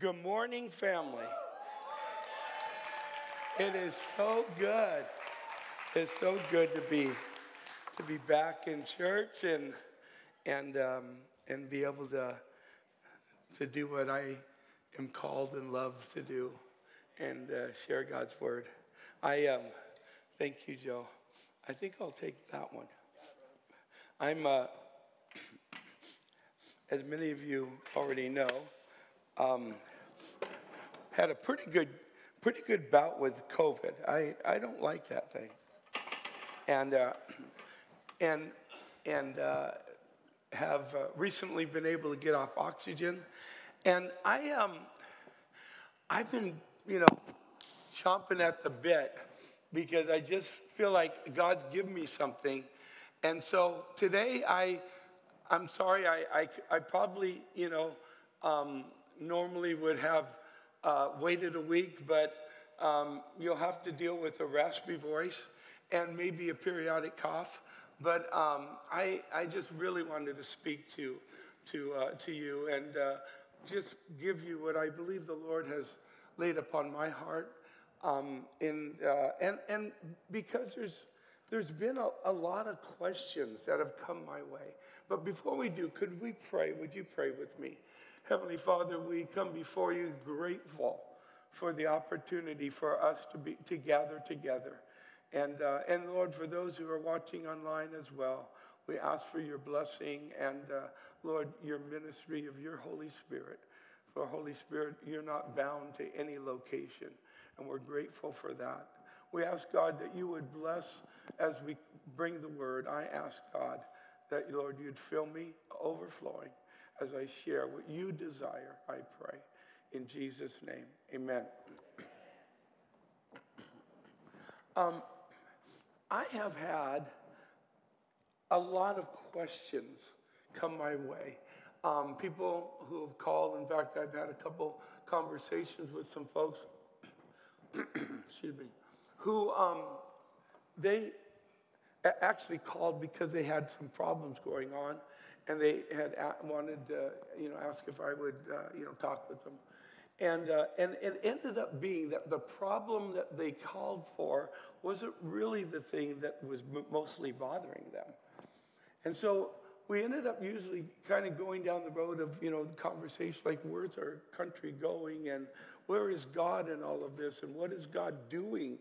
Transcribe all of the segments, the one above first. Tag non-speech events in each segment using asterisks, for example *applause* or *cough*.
Good morning, family. It is so good. It's so good to be to be back in church and and um, and be able to to do what I am called and love to do, and uh, share God's word. I um, thank you, Joe. I think I'll take that one. I'm, uh, *clears throat* as many of you already know, um, had a pretty good, pretty good bout with COVID. I, I don't like that thing, and uh, and and uh, have uh, recently been able to get off oxygen, and I um, I've been you know chomping at the bit because I just feel like God's given me something, and so today I. I'm sorry, I, I, I probably, you know, um, normally would have uh, waited a week, but um, you'll have to deal with a raspy voice and maybe a periodic cough. But um, I, I just really wanted to speak to, to, uh, to you and uh, just give you what I believe the Lord has laid upon my heart. Um, in, uh, and, and because there's, there's been a, a lot of questions that have come my way. But before we do, could we pray? Would you pray with me? Heavenly Father, we come before you grateful for the opportunity for us to be to gather together. And, uh, and Lord, for those who are watching online as well, we ask for your blessing and, uh, Lord, your ministry of your Holy Spirit. For Holy Spirit, you're not bound to any location, and we're grateful for that. We ask God that you would bless as we bring the word. I ask God that, Lord, you'd fill me overflowing as I share what you desire, I pray. In Jesus' name, amen. Um, I have had a lot of questions come my way. Um, people who have called, in fact, I've had a couple conversations with some folks, *clears throat* excuse me, who um, they actually called because they had some problems going on and they had wanted to, you know, ask if I would, uh, you know, talk with them. And, uh, and it ended up being that the problem that they called for wasn't really the thing that was mostly bothering them. And so we ended up usually kind of going down the road of, you know, the conversation like, where's our country going? And where is God in all of this? And what is God doing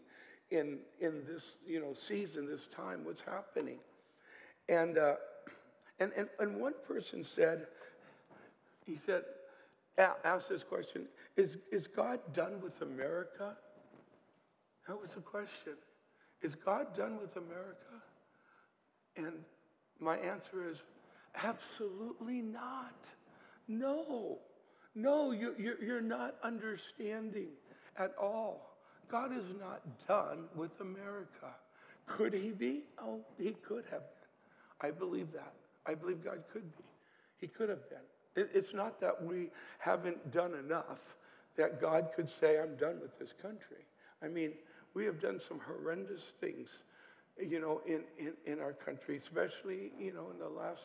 in, in this, you know, season, this time? What's happening? And, uh, and, and, and one person said, he said, asked this question is, is God done with America? That was the question. Is God done with America? And my answer is absolutely not. No, no, you, you're, you're not understanding at all. God is not done with America. Could he be? Oh, he could have been. I believe that. I believe God could be. He could have been. It, it's not that we haven't done enough that God could say, I'm done with this country. I mean, we have done some horrendous things, you know, in, in, in our country, especially, you know, in the last,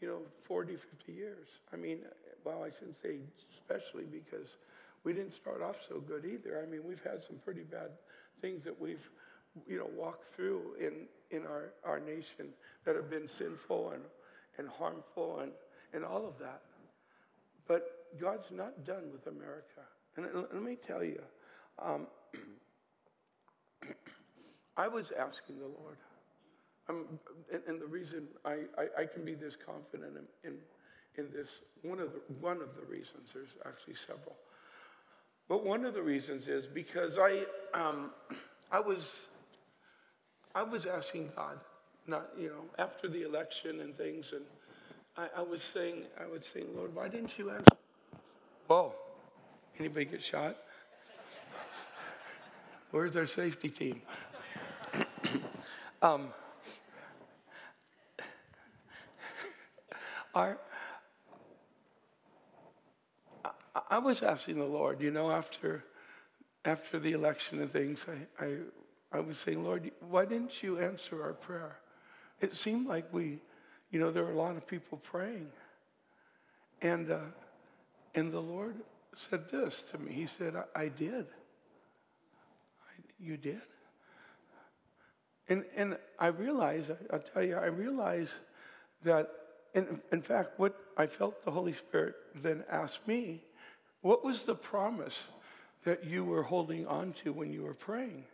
you know, 40, 50 years. I mean, well, I shouldn't say especially because we didn't start off so good either. I mean, we've had some pretty bad things that we've, you know, walked through in, in our, our nation that have been sinful and and harmful and, and all of that. But God's not done with America. And let me tell you, um, *clears throat* I was asking the Lord, and, and, the reason I, I, I, can be this confident in, in, in this, one of, the, one of the reasons, there's actually several. But one of the reasons is because I, um, *clears throat* I, was, I was asking God, not, you know, after the election and things. And I, I was saying, I was saying, Lord, why didn't you answer? Whoa, anybody get shot? Where's our safety team? *coughs* um, our, I, I was asking the Lord, you know, after after the election and things, I, I, I was saying, Lord, why didn't you answer our prayer? It seemed like we, you know, there were a lot of people praying. And, uh, and the Lord said this to me. He said, I, I did. I, you did? And, and I realize, I, will tell you, I realize that, in, in fact, what I felt the Holy Spirit then asked me, what was the promise that you were holding on to when you were praying?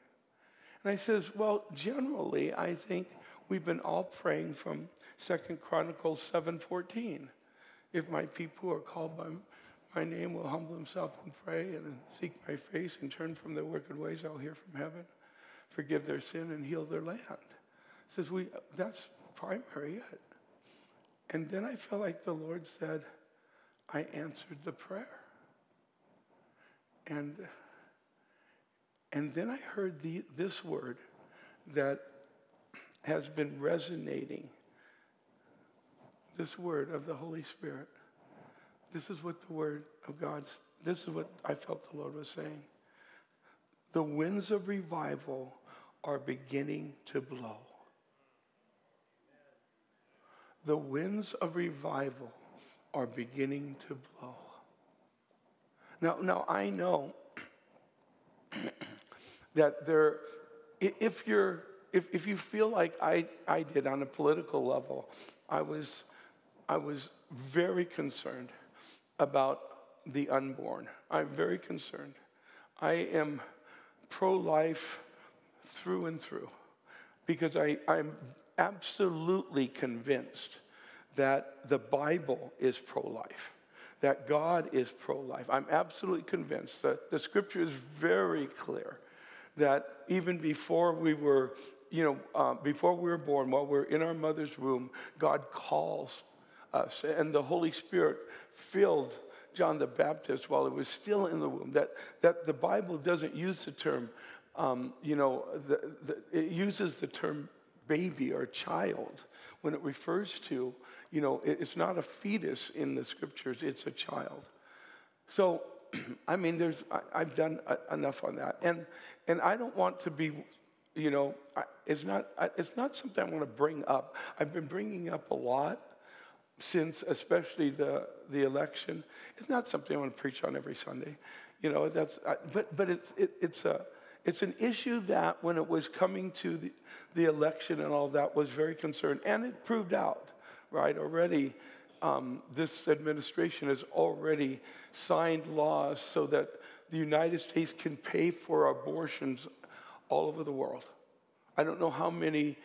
And I says, well, generally, I think we've been all praying from Second Chronicles 7.14. If my people are called by my name will humble themselves and pray and seek my face and turn from their wicked ways, I'll hear from heaven, forgive their sin and heal their land. says we that's primary yet. And then I felt like the Lord said, I answered the prayer. And and then I heard the, this word that has been resonating this word of the Holy Spirit. This is what the word of God, this is what I felt the Lord was saying. The winds of revival are beginning to blow. The winds of revival are beginning to blow. Now, now I know *clears throat* that there, if you're, if, if you feel like I, I did on a political level, I was, I was very concerned about the unborn. I'm very concerned. I am pro life through and through because I, I'm absolutely convinced that the Bible is pro life, that God is pro life. I'm absolutely convinced that the scripture is very clear that even before we were, you know, uh, before we were born, while we we're in our mother's womb, God calls us, and the Holy Spirit filled John the Baptist while he was still in the womb. That, that the Bible doesn't use the term, um, you know, the, the, it uses the term baby or child when it refers to, you know, it, it's not a fetus in the scriptures, it's a child. So, *clears throat* I mean, there's, I, have done a, enough on that. And, and I don't want to be, you know, I, it's, not, I, it's not something I want to bring up. I've been bringing up a lot since, especially the, the election. It's not something I want to preach on every Sunday. You know, that's, I, but, but it's, it, it's, a, it's an issue that when it was coming to the, the election and all that was very concerned. And it proved out, right? Already, um, this administration has already signed laws so that the United States can pay for abortions all over the world. I don't know how many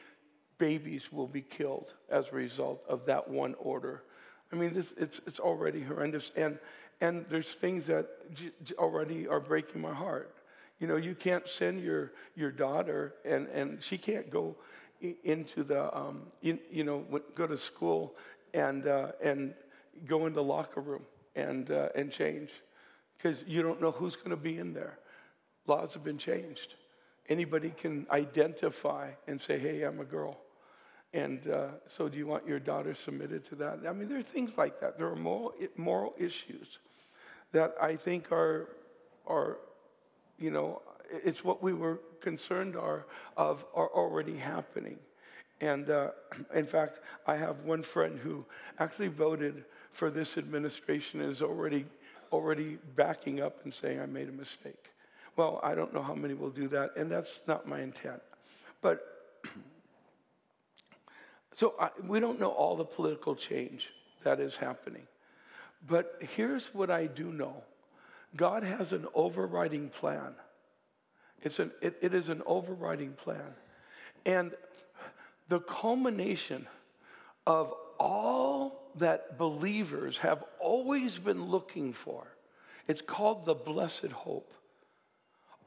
babies will be killed as a result of that one order. I mean, this, it's, it's already horrendous. And, and there's things that j- already are breaking my heart. You know, you can't send your, your daughter, and, and she can't go into the, um, in, you know, go to school and, uh, and go in the locker room and, uh, and change because you don't know who's going to be in there. Laws have been changed. Anybody can identify and say, hey, I'm a girl. And uh, so, do you want your daughter submitted to that? I mean, there are things like that. There are moral, moral issues that I think are, are, you know, it's what we were concerned are, of are already happening. And uh, *clears throat* in fact, I have one friend who actually voted for this administration and is already already backing up and saying, I made a mistake. Well, I don't know how many will do that, and that's not my intent. But *clears throat* so I, we don't know all the political change that is happening. But here's what I do know God has an overriding plan. It's an, it, it is an overriding plan. And the culmination of all that believers have always been looking for. It's called the blessed hope.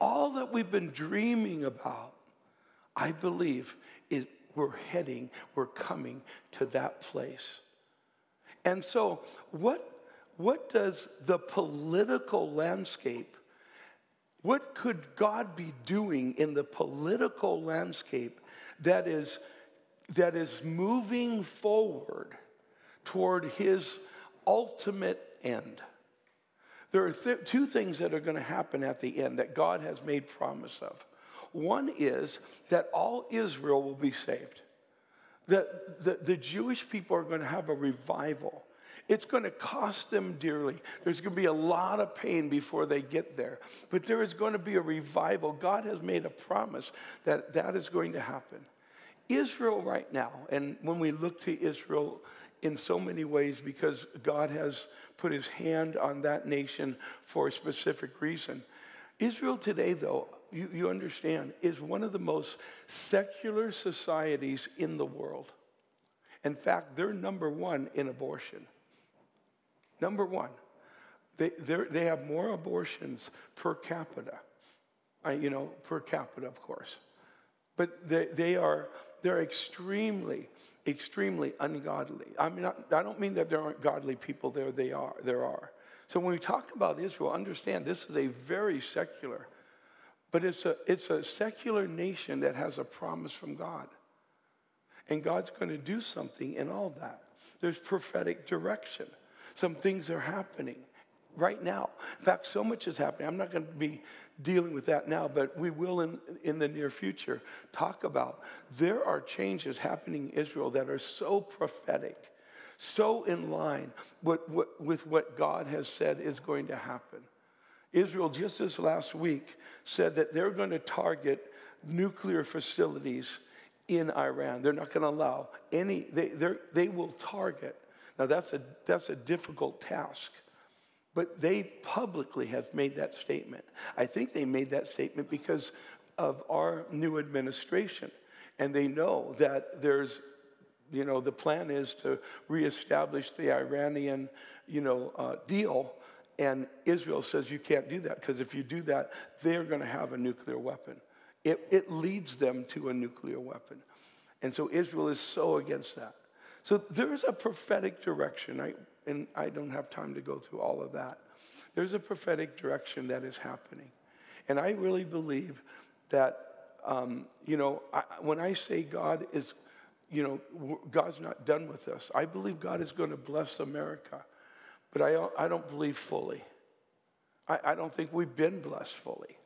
All that we've been dreaming about, I believe, is we're heading, we're coming to that place. And so, what, what does the political landscape, what could God be doing in the political landscape that is, that is moving forward toward his ultimate end. There are th- two things that are going to happen at the end that God has made promise of. One is that all Israel will be saved. That the, the Jewish people are going to have a revival. It's going to cost them dearly. There's going to be a lot of pain before they get there. But there is going to be a revival. God has made a promise that that is going to happen. Israel, right now, and when we look to Israel in so many ways, because God has put his hand on that nation for a specific reason. Israel today, though, you, you understand, is one of the most secular societies in the world. In fact, they're number one in abortion. Number one. They, they have more abortions per capita, I, you know, per capita, of course. But they, they are, they're extremely, extremely ungodly. I mean, I don't mean that there aren't godly people there, they are, there are. So when we talk about Israel, understand this is a very secular, but it's a, it's a secular nation that has a promise from God. And God's going to do something in all that. There's prophetic direction. Some things are happening right now. In fact, so much is happening. I'm not going to be dealing with that now, but we will in, in the near future talk about there are changes happening in Israel that are so prophetic, so in line with, with, with what God has said is going to happen. Israel, just this last week, said that they're going to target nuclear facilities in Iran. They're not going to allow any, they, they will target. Now, that's a, that's a difficult task. But they publicly have made that statement. I think they made that statement because of our new administration. And they know that there's, you know, the plan is to reestablish the Iranian, you know, uh, deal. And Israel says you can't do that because if you do that, they're going to have a nuclear weapon. It, it leads them to a nuclear weapon. And so Israel is so against that. So there is a prophetic direction. I, and I don't have time to go through all of that. There's a prophetic direction that is happening. And I really believe that, um, you know, I, when I say God is, you know, God's not done with us, I believe God is going to bless America. But I, I don't believe fully. I, I don't think we've been blessed fully.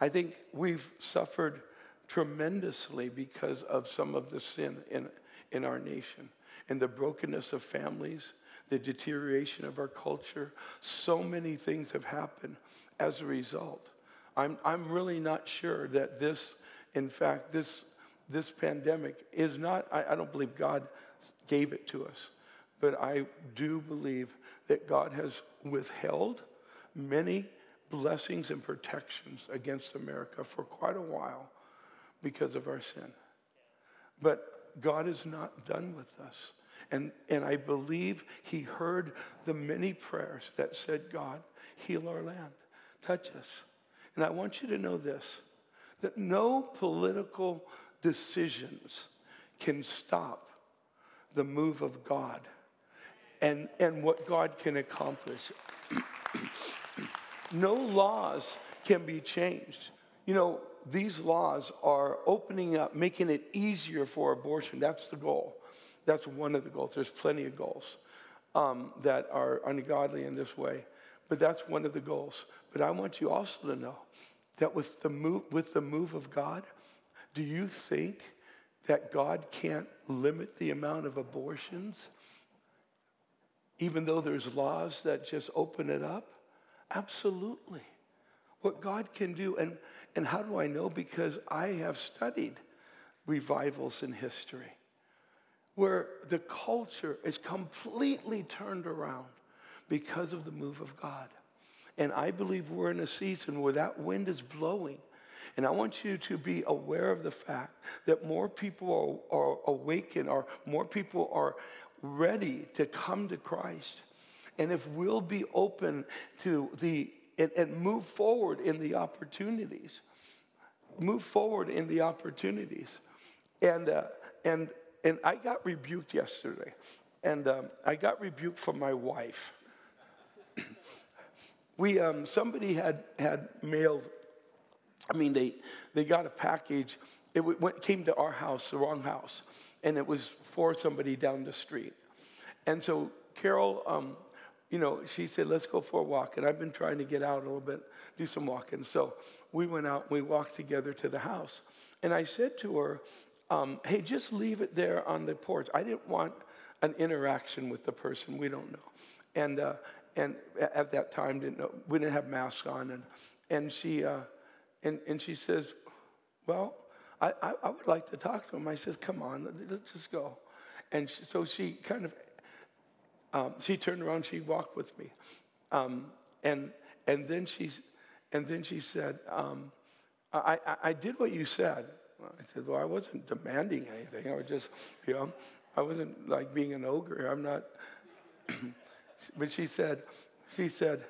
I think we've suffered tremendously because of some of the sin in, in our nation and the brokenness of families the deterioration of our culture. So many things have happened as a result. I'm, I'm really not sure that this, in fact, this, this pandemic is not, I, I don't believe God gave it to us, but I do believe that God has withheld many blessings and protections against America for quite a while because of our sin. But God is not done with us. And, and I believe he heard the many prayers that said, God, heal our land, touch us. And I want you to know this that no political decisions can stop the move of God and, and what God can accomplish. *clears throat* no laws can be changed. You know, these laws are opening up, making it easier for abortion. That's the goal. That's one of the goals. There's plenty of goals um, that are ungodly in this way, but that's one of the goals. But I want you also to know that with the move, with the move of God, do you think that God can't limit the amount of abortions, even though there's laws that just open it up? Absolutely. What God can do, and, and how do I know? Because I have studied revivals in history where the culture is completely turned around because of the move of God. And I believe we're in a season where that wind is blowing. And I want you to be aware of the fact that more people are, are awakened, or more people are ready to come to Christ. And if we'll be open to the, and, and move forward in the opportunities, move forward in the opportunities. And, uh, and and I got rebuked yesterday. And um, I got rebuked from my wife. *clears throat* we, um, somebody had, had mailed, I mean, they, they got a package. It went, came to our house, the wrong house, and it was for somebody down the street. And so Carol, um, you know, she said, let's go for a walk. And I've been trying to get out a little bit, do some walking. So we went out and we walked together to the house. And I said to her, um, hey, just leave it there on the porch. I didn't want an interaction with the person. We don't know. And, uh, and at that time, didn't know, we didn't have masks on. And, and, she, uh, and, and she says, Well, I, I, I, would like to talk to him. I says, Come on, let's just go. And she, so she kind of, um, she turned around, she walked with me. Um, and, and, then she, and then she said, um, I, I, I did what you said. I said, Well, I wasn't demanding anything. I was just, you know, I wasn't like being an ogre. I'm not. *clears throat* but she said, she said,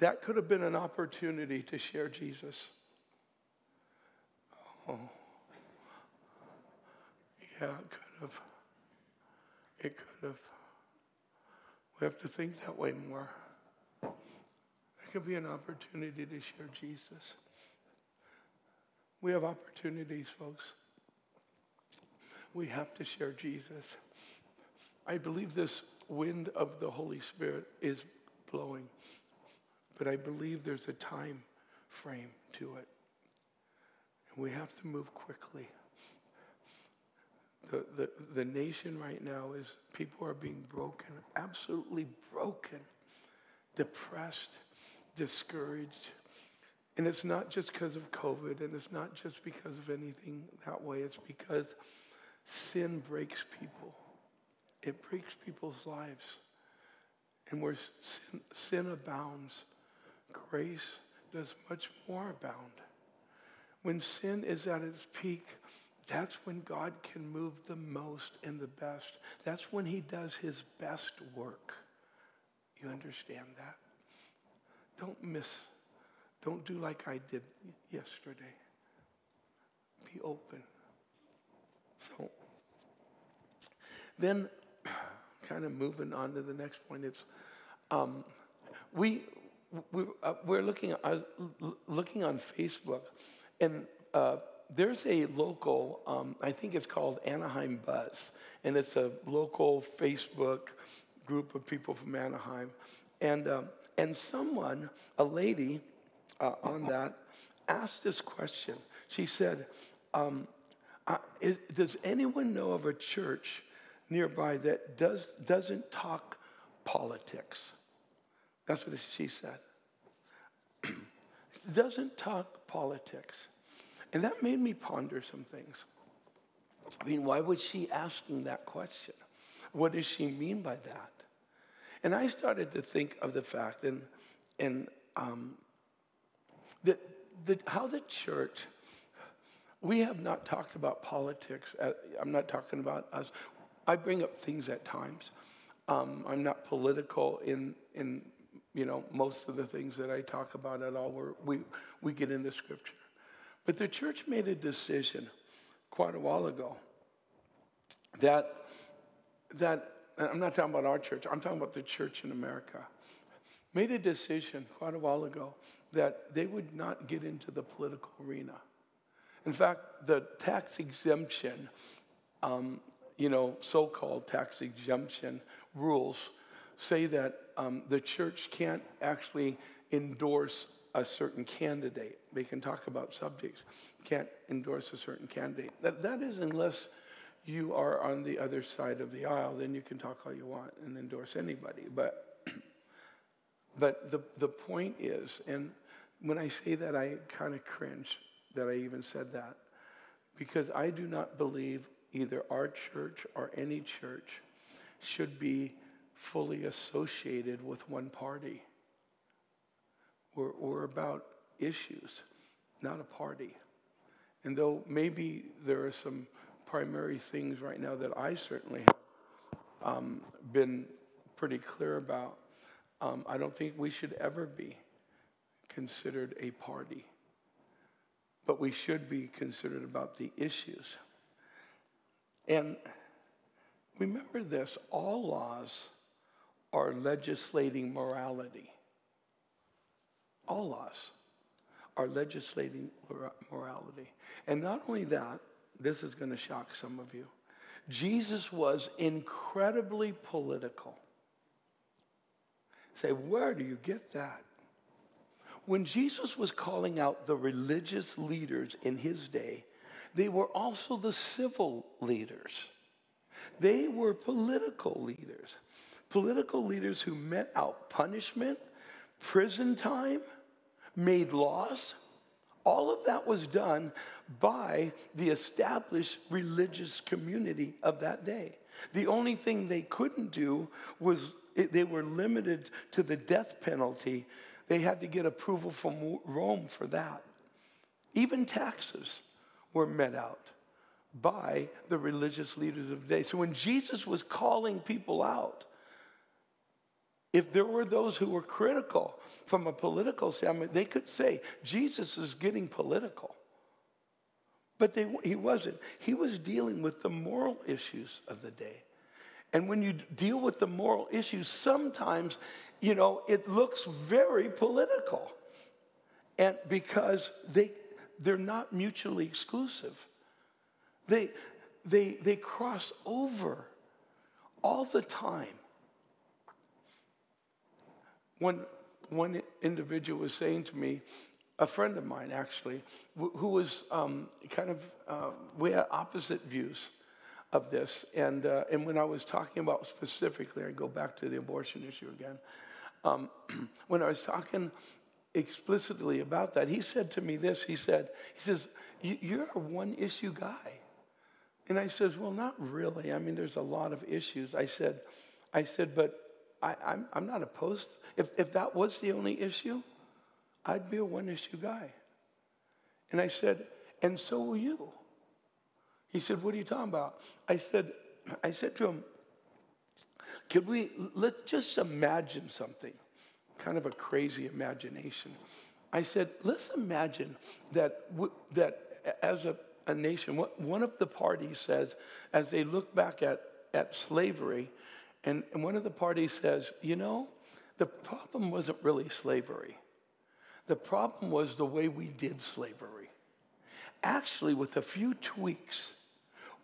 that could have been an opportunity to share Jesus. Oh. Yeah, it could have. It could have. We have to think that way more. It could be an opportunity to share Jesus. We have opportunities, folks. We have to share Jesus. I believe this wind of the Holy Spirit is blowing, but I believe there's a time frame to it. And we have to move quickly. The, the, the nation right now is, people are being broken, absolutely broken, depressed, discouraged. And it's not just because of COVID, and it's not just because of anything that way. It's because sin breaks people, it breaks people's lives. And where sin, sin abounds, grace does much more abound. When sin is at its peak, that's when God can move the most and the best. That's when He does His best work. You understand that? Don't miss don't do like I did yesterday. Be open. So, then, *sighs* kind of moving on to the next point, it's um, we, we uh, we're looking uh, looking on Facebook, and uh, there's a local, um, I think it's called Anaheim Buzz, and it's a local Facebook group of people from Anaheim, and um, and someone, a lady, uh, on that asked this question. She said, um, uh, is, Does anyone know of a church nearby that does, doesn't talk politics? That's what she said. *clears throat* doesn't talk politics. And that made me ponder some things. I mean, why was she asking that question? What does she mean by that? And I started to think of the fact, and, and um, the, the, how the church, we have not talked about politics. Uh, I'm not talking about us. I bring up things at times. Um, I'm not political in, in you know, most of the things that I talk about at all. We're, we, we get into scripture. But the church made a decision quite a while ago that, that I'm not talking about our church, I'm talking about the church in America, made a decision quite a while ago that they would not get into the political arena. In fact, the tax exemption, um, you know, so called tax exemption rules say that um, the church can't actually endorse a certain candidate. They can talk about subjects, can't endorse a certain candidate. That, that is unless you are on the other side of the aisle, then you can talk all you want and endorse anybody. But, *clears throat* but the, the point is, and when I say that, I kind of cringe that I even said that because I do not believe either our church or any church should be fully associated with one party. We're, we're about issues, not a party. And though maybe there are some primary things right now that I certainly have um, been pretty clear about, um, I don't think we should ever be considered a party, but we should be considered about the issues. And remember this all laws are legislating morality. All laws are legislating morality. And not only that, this is going to shock some of you. Jesus was incredibly political. Say, where do you get that? When Jesus was calling out the religious leaders in his day, they were also the civil leaders. They were political leaders, political leaders who met out punishment, prison time, made laws. All of that was done by the established religious community of that day. The only thing they couldn't do was they were limited to the death penalty. They had to get approval from Rome for that. Even taxes were met out by the religious leaders of the day. So when Jesus was calling people out, if there were those who were critical from a political standpoint, they could say, Jesus is getting political. But they, he wasn't. He was dealing with the moral issues of the day. And when you deal with the moral issues, sometimes, you know, it looks very political. And because they, they're not mutually exclusive. They, they, they cross over all the time. One, one individual was saying to me, a friend of mine actually, who was um, kind of, uh, we had opposite views of this. And, uh, and when I was talking about specifically, I go back to the abortion issue again. Um, *clears throat* when I was talking explicitly about that, he said to me this. He said, he says, you're a one issue guy. And I says, well, not really. I mean, there's a lot of issues. I said, I said, but I, I'm, I'm not opposed. If, if that was the only issue, I'd be a one issue guy. And I said, and so will you. He said, what are you talking about? I said, *clears throat* I said to him, could we, let's just imagine something, kind of a crazy imagination. I said, let's imagine that, that as a, a nation, one of the parties says, as they look back at, at slavery, and, and one of the parties says, you know, the problem wasn't really slavery. The problem was the way we did slavery. Actually, with a few tweaks,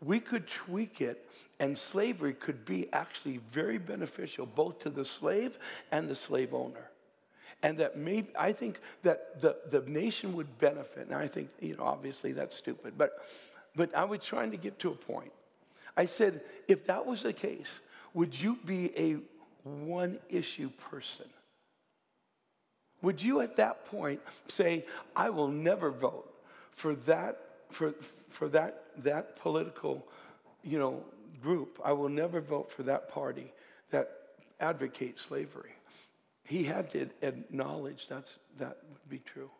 we could tweak it, and slavery could be actually very beneficial both to the slave and the slave owner. And that maybe, I think that the, the nation would benefit. And I think, you know, obviously that's stupid, but, but I was trying to get to a point. I said, if that was the case, would you be a one issue person? Would you at that point say, I will never vote for that, for, for that, that political, you know, group. I will never vote for that party that advocates slavery. He had to acknowledge that's, that would be true.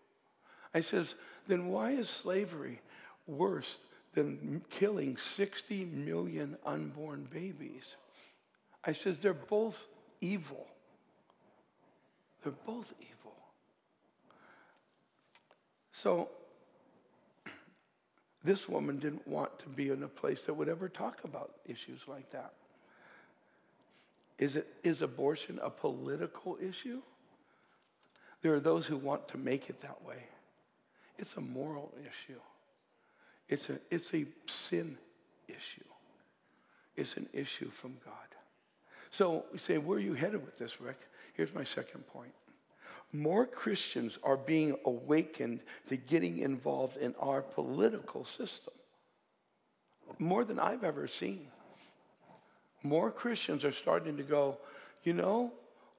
I says, then why is slavery worse than killing 60 million unborn babies? I says, they're both evil. They're both evil. So, this woman didn't want to be in a place that would ever talk about issues like that. Is, it, is abortion a political issue? There are those who want to make it that way. It's a moral issue. It's a, it's a sin issue. It's an issue from God. So we say, where are you headed with this, Rick? Here's my second point. More Christians are being awakened to getting involved in our political system. More than I've ever seen. More Christians are starting to go, you know,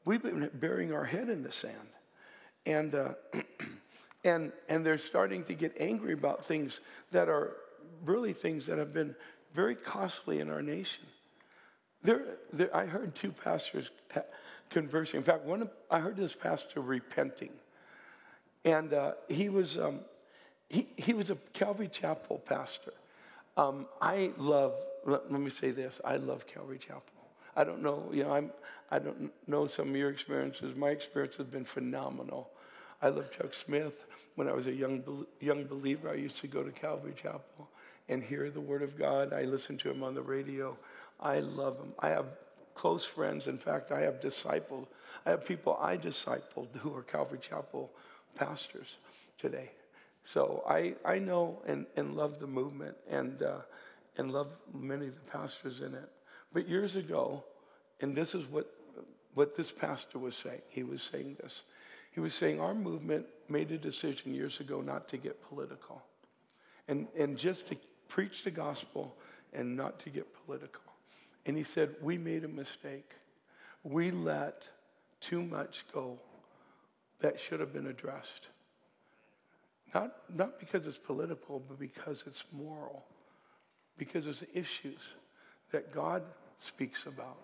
we've been burying our head in the sand. And, uh, *clears throat* and, and they're starting to get angry about things that are really things that have been very costly in our nation. There, there, I heard two pastors conversing. In fact, one I heard this pastor repenting, and uh, he was um, he, he was a Calvary Chapel pastor. Um, I love. Let, let, me say this: I love Calvary Chapel. I don't know, you know, I'm, I don't know some of your experiences. My experience has been phenomenal. I love Chuck Smith. When I was a young young believer, I used to go to Calvary Chapel and hear the Word of God. I listened to him on the radio. I love him. I have close friends. In fact, I have disciples. I have people I discipled who are Calvary Chapel pastors today. So I, I know and, and love the movement and, uh, and love many of the pastors in it. But years ago, and this is what, what this pastor was saying, he was saying this. He was saying our movement made a decision years ago not to get political and, and just to preach the gospel and not to get political. And he said, We made a mistake. We let too much go that should have been addressed. Not, not because it's political, but because it's moral. Because it's issues that God speaks about.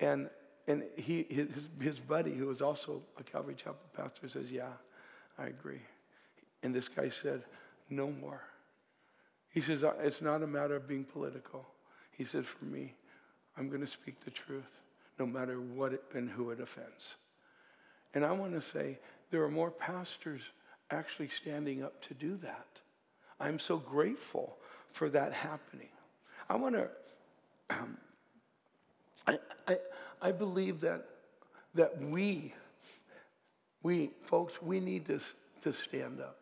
And, and he, his, his buddy, who was also a Calvary Chapel pastor, says, Yeah, I agree. And this guy said, No more. He says, uh, It's not a matter of being political. He says, For me, I'm going to speak the truth, no matter what and who it offends. And I want to say, there are more pastors actually standing up to do that. I'm so grateful for that happening. I want to, um, I, I, I believe that, that we, we, folks, we need to, to stand up.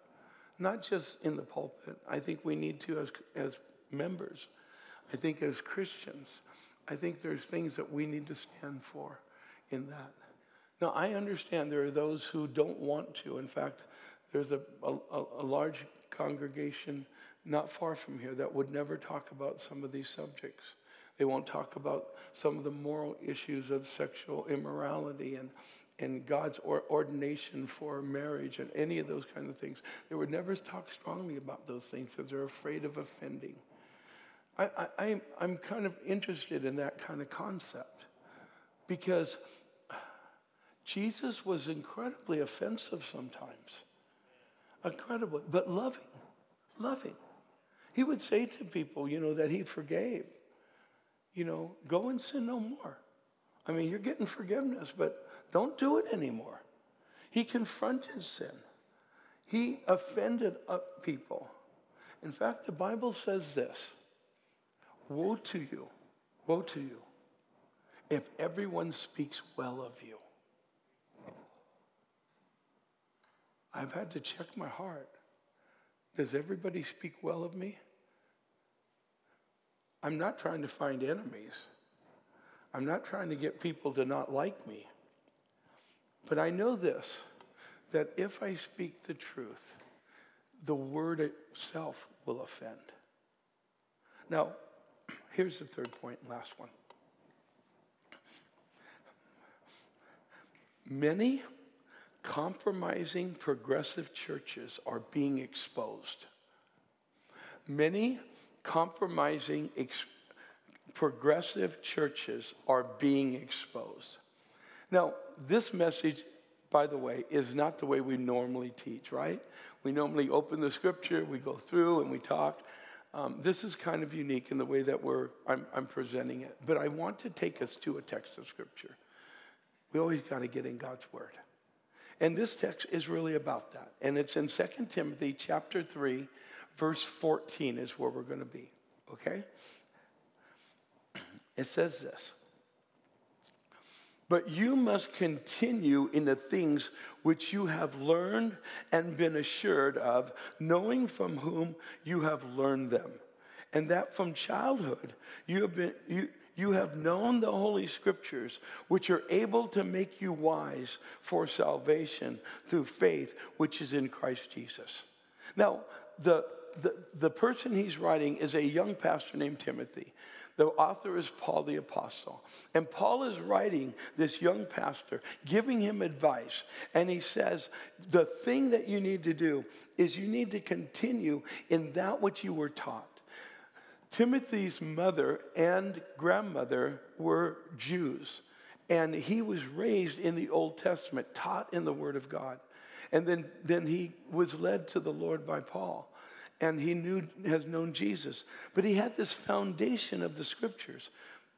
Not just in the pulpit. I think we need to as, as members. I think as Christians, I think there's things that we need to stand for in that. Now, I understand there are those who don't want to. In fact, there's a, a, a large congregation not far from here that would never talk about some of these subjects. They won't talk about some of the moral issues of sexual immorality and, and God's or, ordination for marriage and any of those kind of things. They would never talk strongly about those things because they're afraid of offending. I, I, I'm kind of interested in that kind of concept because Jesus was incredibly offensive sometimes. Incredible, but loving, loving. He would say to people, you know, that he forgave, you know, go and sin no more. I mean, you're getting forgiveness, but don't do it anymore. He confronted sin. He offended people. In fact, the Bible says this Woe to you, woe to you, if everyone speaks well of you. I've had to check my heart. Does everybody speak well of me? I'm not trying to find enemies. I'm not trying to get people to not like me. But I know this that if I speak the truth, the word itself will offend. Now, here's the third point, last one. Many compromising progressive churches are being exposed. Many compromising ex- progressive churches are being exposed. Now, this message, by the way, is not the way we normally teach, right? We normally open the scripture, we go through, and we talk. Um, this is kind of unique in the way that we're, I'm, I'm presenting it. But I want to take us to a text of scripture. We always got to get in God's word. And this text is really about that. And it's in 2 Timothy chapter 3, verse 14 is where we're going to be. Okay? *clears throat* It says this. But you must continue in the things which you have learned and been assured of, knowing from whom you have learned them. And that from childhood you have been you, you have known the Holy Scriptures, which are able to make you wise for salvation through faith, which is in Christ Jesus. Now, the, the, the person he's writing is a young pastor named Timothy. The author is Paul the Apostle. And Paul is writing this young pastor, giving him advice. And he says, The thing that you need to do is you need to continue in that which you were taught. Timothy's mother and grandmother were Jews, and he was raised in the Old Testament, taught in the Word of God. And then, then he was led to the Lord by Paul, and he knew, has known Jesus. But he had this foundation of the scriptures.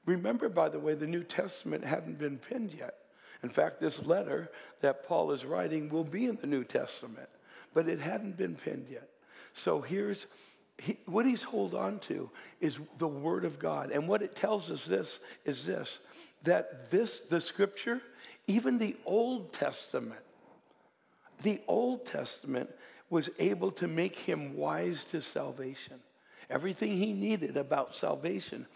Remember, by the way, the New Testament hadn't been penned yet. In fact, this letter that Paul is writing will be in the New Testament, but it hadn't been penned yet. So here's he, what he's hold on to is the word of God. And what it tells us this is this that this, the scripture, even the Old Testament, the Old Testament was able to make him wise to salvation. Everything he needed about salvation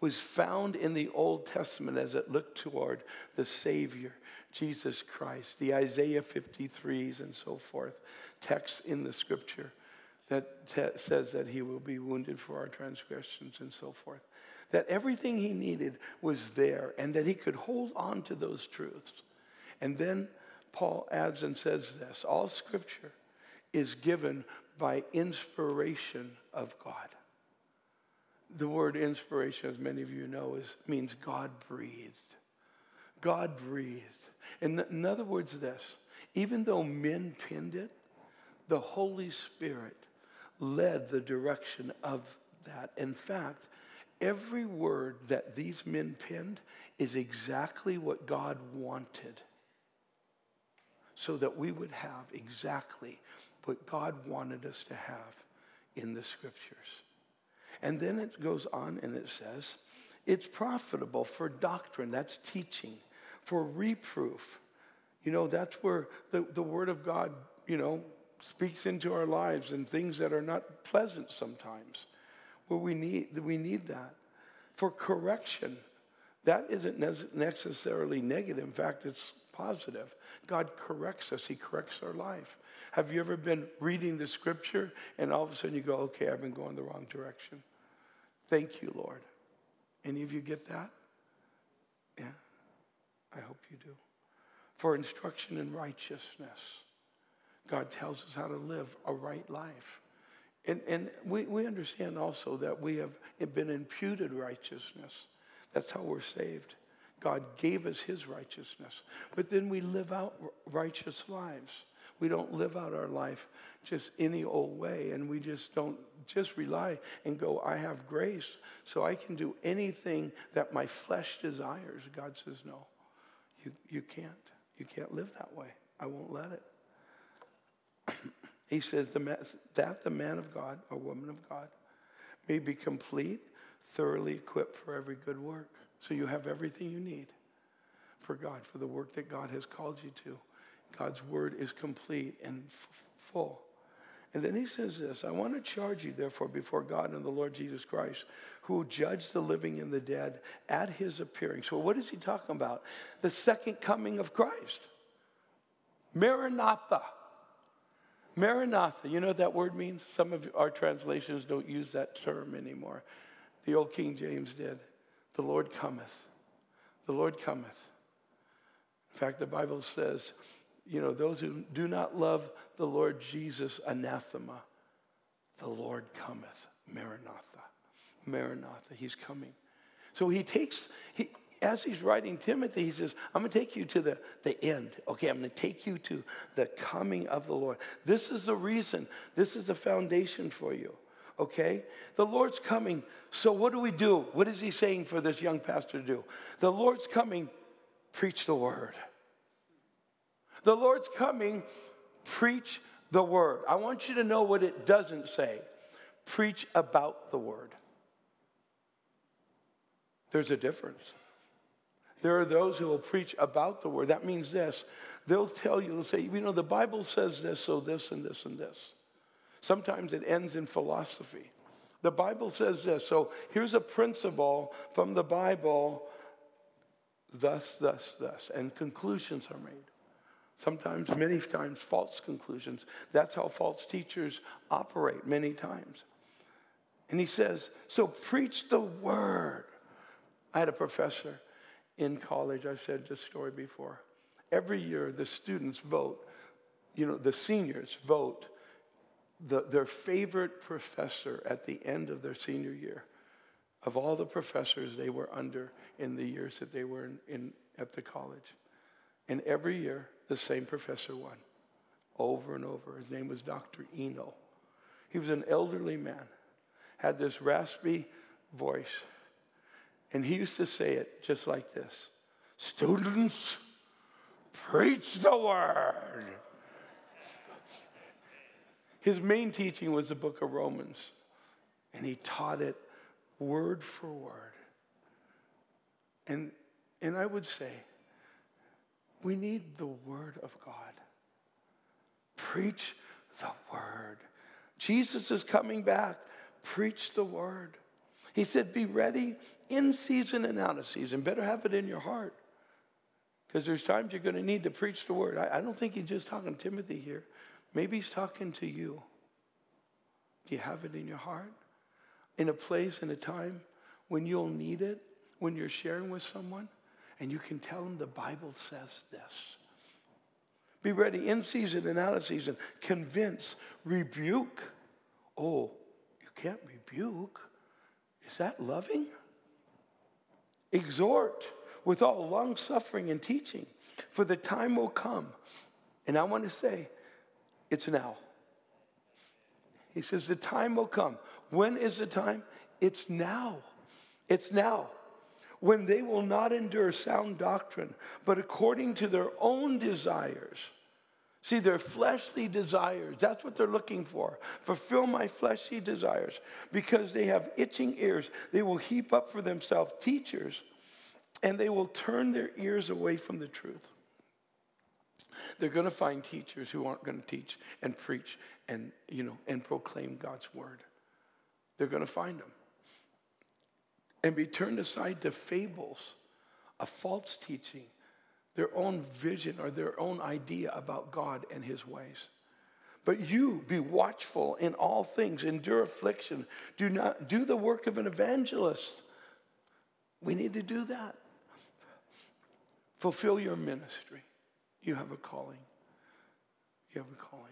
was found in the Old Testament as it looked toward the Savior, Jesus Christ, the Isaiah 53s and so forth, texts in the scripture that t- says that he will be wounded for our transgressions and so forth. that everything he needed was there and that he could hold on to those truths. And then Paul adds and says this all scripture is given by inspiration of God. The word inspiration, as many of you know, is, means God breathed. God breathed. In, in other words, this even though men pinned it, the Holy Spirit led the direction of that. In fact, every word that these men penned is exactly what God wanted so that we would have exactly what God wanted us to have in the scriptures. And then it goes on and it says, it's profitable for doctrine, that's teaching, for reproof. You know, that's where the, the Word of God, you know, speaks into our lives and things that are not pleasant sometimes, where we need, we need that. For correction, that isn't necessarily negative. In fact, it's positive. God corrects us, He corrects our life. Have you ever been reading the scripture and all of a sudden you go, okay, I've been going the wrong direction? Thank you, Lord. Any of you get that? Yeah, I hope you do. For instruction in righteousness, God tells us how to live a right life. And, and we, we understand also that we have been imputed righteousness. That's how we're saved. God gave us his righteousness. But then we live out righteous lives. We don't live out our life just any old way, and we just don't just rely and go, I have grace, so I can do anything that my flesh desires. God says, No, you, you can't. You can't live that way. I won't let it. *clears throat* he says, the That the man of God or woman of God may be complete, thoroughly equipped for every good work. So you have everything you need for God, for the work that God has called you to. God's word is complete and f- full. And then he says this I want to charge you, therefore, before God and the Lord Jesus Christ, who will judge the living and the dead at his appearing. So, what is he talking about? The second coming of Christ. Maranatha. Maranatha. You know what that word means? Some of our translations don't use that term anymore. The old King James did. The Lord cometh. The Lord cometh. In fact, the Bible says, you know, those who do not love the Lord Jesus, anathema. The Lord cometh. Maranatha. Maranatha. He's coming. So he takes, he, as he's writing Timothy, he says, I'm going to take you to the, the end. Okay, I'm going to take you to the coming of the Lord. This is the reason, this is the foundation for you okay? The Lord's coming. So what do we do? What is he saying for this young pastor to do? The Lord's coming. Preach the word. The Lord's coming. Preach the word. I want you to know what it doesn't say. Preach about the word. There's a difference. There are those who will preach about the word. That means this. They'll tell you, they'll say, you know, the Bible says this, so this and this and this. Sometimes it ends in philosophy. The Bible says this. So here's a principle from the Bible thus, thus, thus. And conclusions are made. Sometimes, many times, false conclusions. That's how false teachers operate many times. And he says, So preach the word. I had a professor in college, I've said this story before. Every year, the students vote, you know, the seniors vote the, their favorite professor at the end of their senior year, of all the professors they were under in the years that they were in, in at the college. And every year, the same professor won over and over. His name was Dr. Eno. He was an elderly man, had this raspy voice. And he used to say it just like this Students, preach the word. His main teaching was the book of Romans, and he taught it word for word. And, and I would say, we need the word of God. Preach the word. Jesus is coming back. Preach the word. He said, Be ready in season and out of season. Better have it in your heart. Because there's times you're going to need to preach the word. I, I don't think he's just talking Timothy here. Maybe he's talking to you. Do you have it in your heart? In a place, in a time when you'll need it, when you're sharing with someone, and you can tell them the Bible says this. Be ready in season and out of season. Convince, rebuke. Oh, you can't rebuke. Is that loving? Exhort with all long suffering and teaching, for the time will come. And I want to say, it's now. He says, the time will come. When is the time? It's now. It's now. When they will not endure sound doctrine, but according to their own desires. See, their fleshly desires, that's what they're looking for. Fulfill my fleshly desires. Because they have itching ears, they will heap up for themselves teachers, and they will turn their ears away from the truth. They're going to find teachers who aren't going to teach and preach and, you know, and proclaim God's word. They're going to find them. And be turned aside to fables, a false teaching, their own vision or their own idea about God and his ways. But you be watchful in all things, endure affliction. Do not do the work of an evangelist. We need to do that. Fulfill your ministry. You have a calling. You have a calling.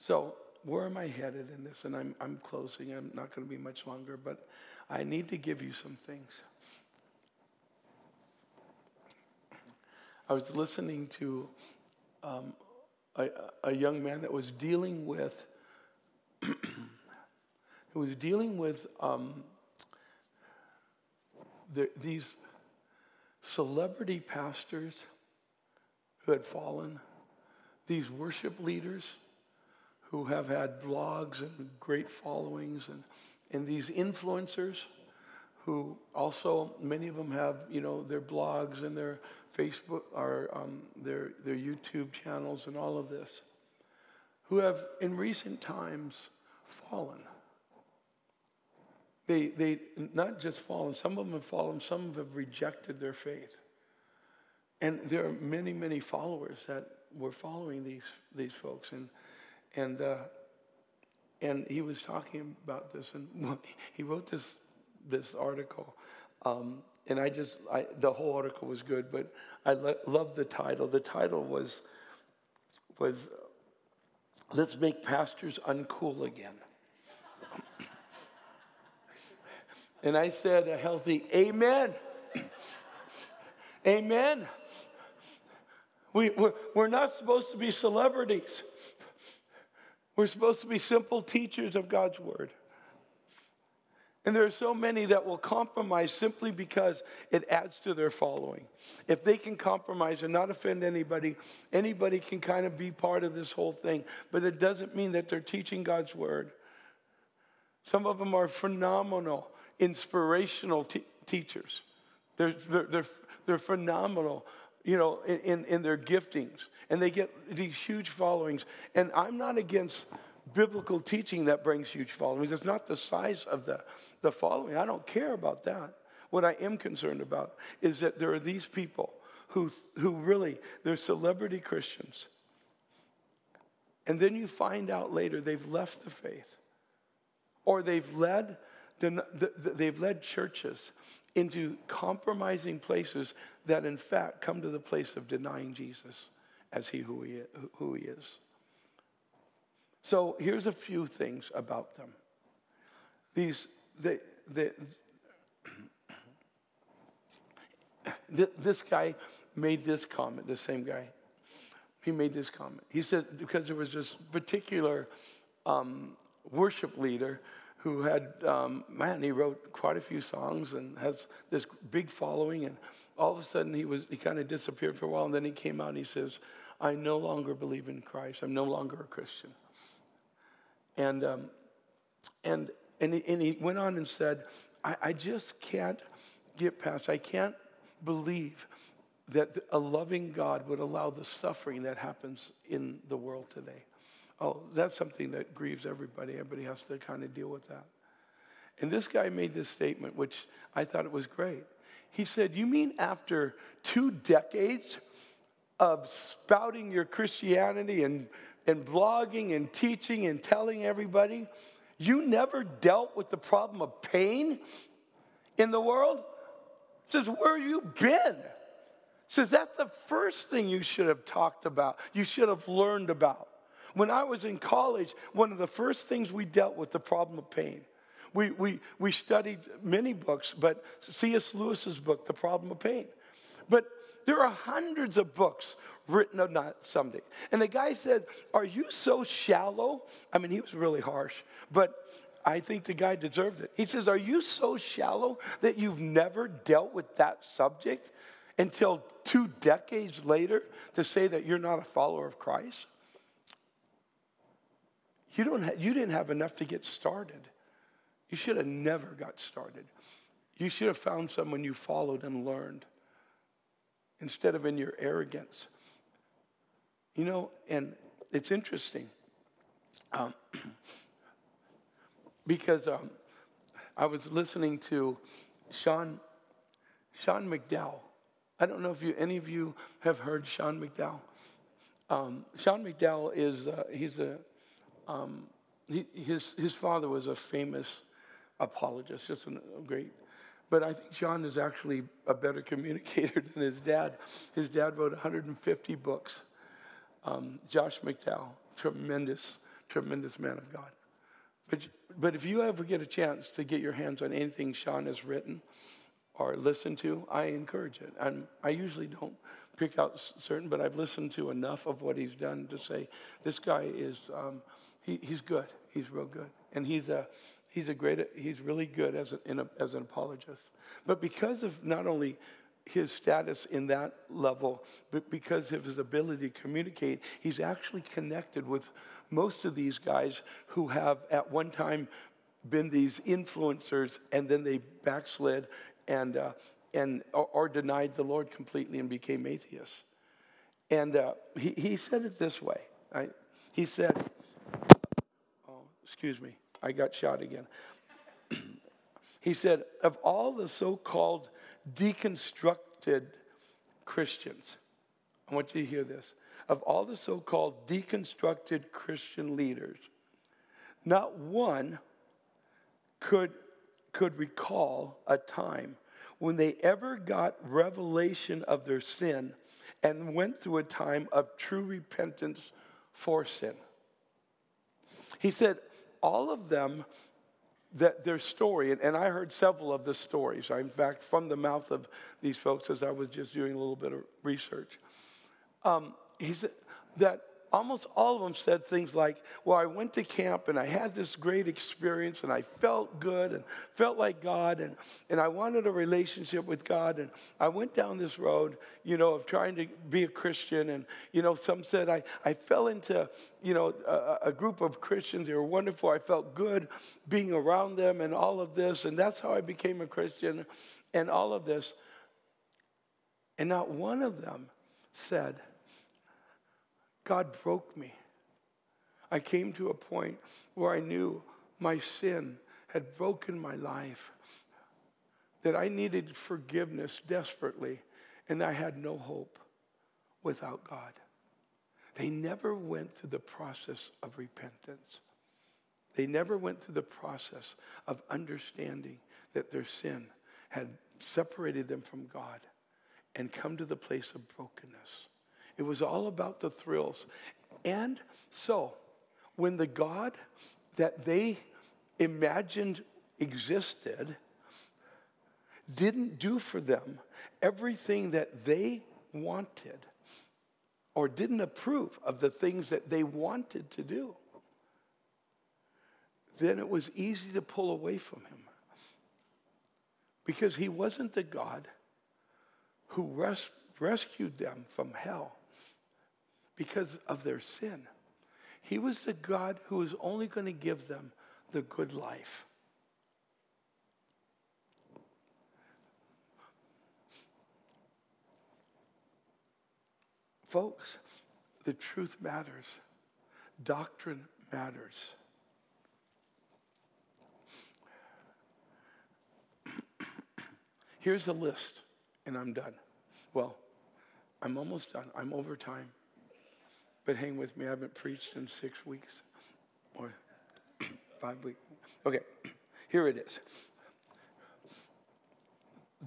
So, where am I headed in this? And I'm, I'm closing. I'm not going to be much longer, but I need to give you some things. I was listening to um, a, a, young man that was dealing with, *clears throat* who was dealing with um, the, these celebrity pastors who had fallen, these worship leaders who have had blogs and great followings, and, and these influencers who also, many of them have, you know, their blogs and their Facebook or um, their, their YouTube channels and all of this, who have in recent times fallen. They, they not just fallen, some of them have fallen, some of them have rejected their faith. And there are many, many followers that were following these, these folks. And, and, uh, and he was talking about this, and *laughs* he wrote this, this article. Um, and I just, I, the whole article was good, but I lo- love the title. The title was, was Let's Make Pastors Uncool Again. *laughs* and I said a healthy amen. *laughs* amen. We, we're, we're not supposed to be celebrities. We're supposed to be simple teachers of God's word. And there are so many that will compromise simply because it adds to their following. If they can compromise and not offend anybody, anybody can kind of be part of this whole thing. But it doesn't mean that they're teaching God's word. Some of them are phenomenal, inspirational teachers. They're, they're, they're, they're phenomenal you know, in, in their giftings. And they get these huge followings. And I'm not against biblical teaching that brings huge followings. It's not the size of the, the following. I don't care about that. What I am concerned about is that there are these people who, who really, they're celebrity Christians. And then you find out later they've left the faith. Or they've led, the, the, they've led churches into compromising places that, in fact, come to the place of denying Jesus as he who he, who he is. So here's a few things about them. These, they, they, this guy made this comment, the same guy. He made this comment. He said, because there was this particular um, worship leader who had, um, man, he wrote quite a few songs and has this big following. And all of a sudden, he was he kind of disappeared for a while, and then he came out and he says, "I no longer believe in Christ. I'm no longer a Christian." And um, and and he, and he went on and said, I, "I just can't get past. I can't believe." That a loving God would allow the suffering that happens in the world today. Oh, that's something that grieves everybody. Everybody has to kind of deal with that. And this guy made this statement, which I thought it was great. He said, You mean after two decades of spouting your Christianity and, and blogging and teaching and telling everybody, You never dealt with the problem of pain in the world? Says, where you been? Says, that's the first thing you should have talked about, you should have learned about. When I was in college, one of the first things we dealt with the problem of pain. We, we, we studied many books, but C.S. Lewis's book, The Problem of Pain. But there are hundreds of books written on that someday. And the guy said, Are you so shallow? I mean, he was really harsh, but I think the guy deserved it. He says, Are you so shallow that you've never dealt with that subject until two decades later to say that you're not a follower of Christ? You, don't ha- you didn't have enough to get started. You should have never got started. You should have found someone you followed and learned instead of in your arrogance. You know, and it's interesting um, *clears throat* because um, I was listening to Sean, Sean McDowell. I don't know if you, any of you have heard Sean McDowell. Um, Sean McDowell is, uh, he's a, um, he, his, his father was a famous apologist, just a great but I think Sean is actually a better *laughs* communicator than his dad. His dad wrote 150 books. Um, Josh McDowell, tremendous, tremendous man of God. But, but if you ever get a chance to get your hands on anything Sean has written or listened to, I encourage it. And I usually don't pick out certain, but I've listened to enough of what he's done to say this guy is um, he, he's good. He's real good, and he's a he's a great he's really good as an, a, as an apologist. But because of not only his status in that level, but because of his ability to communicate, he's actually connected with most of these guys who have at one time been these influencers and then they backslid and, uh, and or, denied the Lord completely and became atheists. And uh, he, he said it this way. Right? He said, excuse me, I got shot again. *clears throat* he said, of all the so called deconstructed Christians. I want you to hear this. Of all the so called deconstructed Christian leaders, not one could, could recall a time when they ever got revelation of their sin and went through a time of true repentance for sin. He said, all of them that their story, and, and I heard several of the stories, in fact, from the mouth of these folks as I was just doing a little bit of research. Um, he said that almost all of them said things like, Well, I went to camp and I had this great experience and I felt good and felt like God and, and I wanted a relationship with God. And I went down this road, you know, of trying to be a Christian. And, you know, some said I, I fell into, you know, a, a group of Christians. They were wonderful. I felt good being around them and all of this. And that's how I became a Christian and all of this. And not one of them said, God broke me. I came to a point where I knew my sin had broken my life, that I needed forgiveness desperately, and I had no hope without God. They never went through the process of repentance. They never went through the process of understanding that their sin had separated them from God and come to the place of brokenness. It was all about the thrills. And so, when the God that they imagined existed didn't do for them everything that they wanted or didn't approve of the things that they wanted to do, then it was easy to pull away from him. Because he wasn't the God who res- rescued them from hell because of their sin. He was the God who was only going to give them the good life. Folks, the truth matters. Doctrine matters. *clears throat* Here's a list, and I'm done. Well, I'm almost done. I'm over time. But hang with me, I haven't preached in six weeks. Or *clears throat* five weeks. Okay, *clears throat* here it is.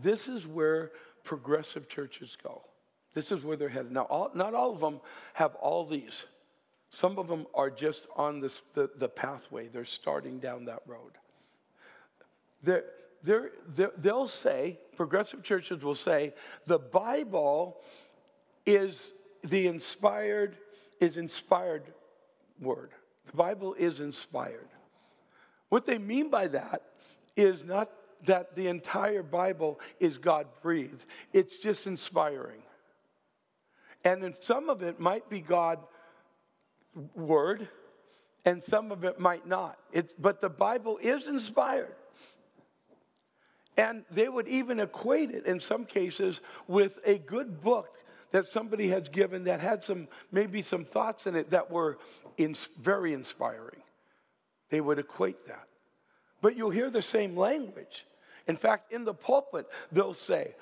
This is where progressive churches go. This is where they're headed. Now, all, not all of them have all these. Some of them are just on this, the, the pathway. They're starting down that road. They're, they're, they're, they'll say, progressive churches will say, the Bible is the inspired, is inspired word. The Bible is inspired. What they mean by that is not that the entire Bible is God breathed, it's just inspiring. And then some of it might be God word, and some of it might not. It, but the Bible is inspired. And they would even equate it in some cases with a good book that somebody has given that had some, maybe some thoughts in it that were in, very inspiring. They would equate that. But you'll hear the same language. In fact, in the pulpit, they'll say,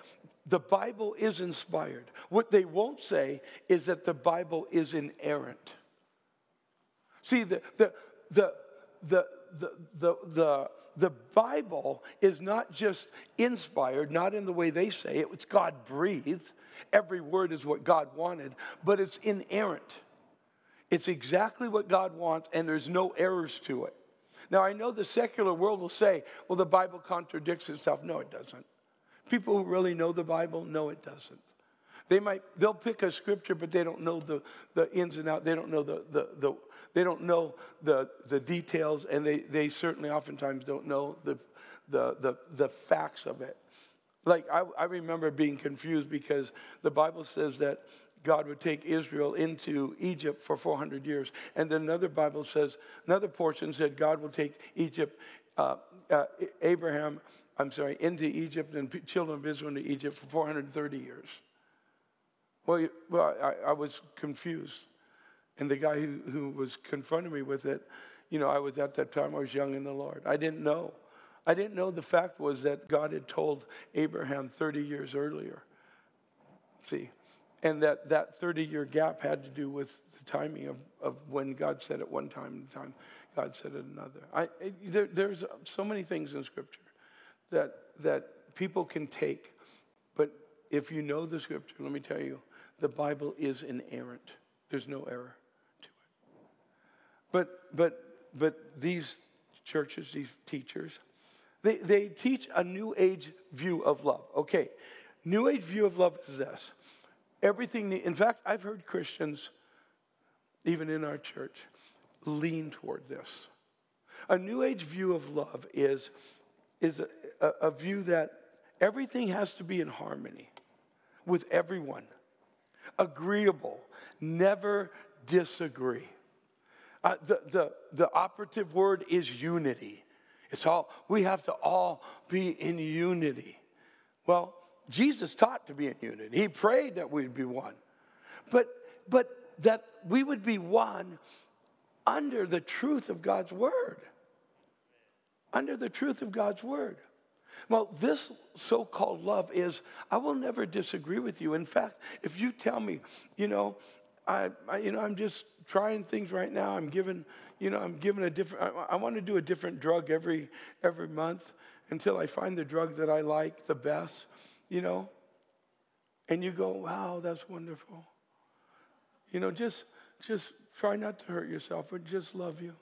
the Bible is inspired. What they won't say is that the Bible is inerrant. See, the, the, the, the, the, the, the, the Bible is not just inspired, not in the way they say it, it's God breathed. Every word is what God wanted, but it's inerrant. It's exactly what God wants, and there's no errors to it. Now, I know the secular world will say, well, the Bible contradicts itself. No, it doesn't. People who really know the Bible, no, it doesn't. They might, they'll pick a scripture, but they don't know the, the ins and outs. They don't know the, the, the, they don't know the, the details, and they, they certainly oftentimes don't know the, the, the, the facts of it. Like, I, I remember being confused because the Bible says that God would take Israel into Egypt for 400 years. And then another Bible says, another portion said God will take Egypt, uh, uh, Abraham, I'm sorry, into Egypt and children of Israel into Egypt for 430 years. Well, well I, I was confused. And the guy who, who was confronting me with it, you know, I was at that time, I was young in the Lord. I didn't know. I didn't know the fact was that God had told Abraham 30 years earlier. See, and that that 30 year gap had to do with the timing of, of when God said it one time and the time God said it another. I, it, there, there's so many things in Scripture that, that people can take. But if you know the scripture, let me tell you, the Bible is inerrant. There's no error to it. But, but, but these churches, these teachers, they, they teach a new age view of love. Okay, new age view of love is this. Everything, in fact, I've heard Christians, even in our church, lean toward this. A new age view of love is is a, a, a view that everything has to be in harmony with everyone, agreeable, never disagree. Uh, the, the, the operative word is unity. It's all, we have to all be in unity. Well, Jesus taught to be in unity. He prayed that we'd be one. But, but that we would be one under the truth of God's word under the truth of God's word. Well, this so called love is I will never disagree with you. In fact, if you tell me, you know, I, I you know, I'm just trying things right now. I'm giving, you know, I'm giving a different, I, I want to do a different drug every, every month until I find the drug that I like the best, you know. And you go, wow, that's wonderful. You know, just, just try not to hurt yourself, but just love you.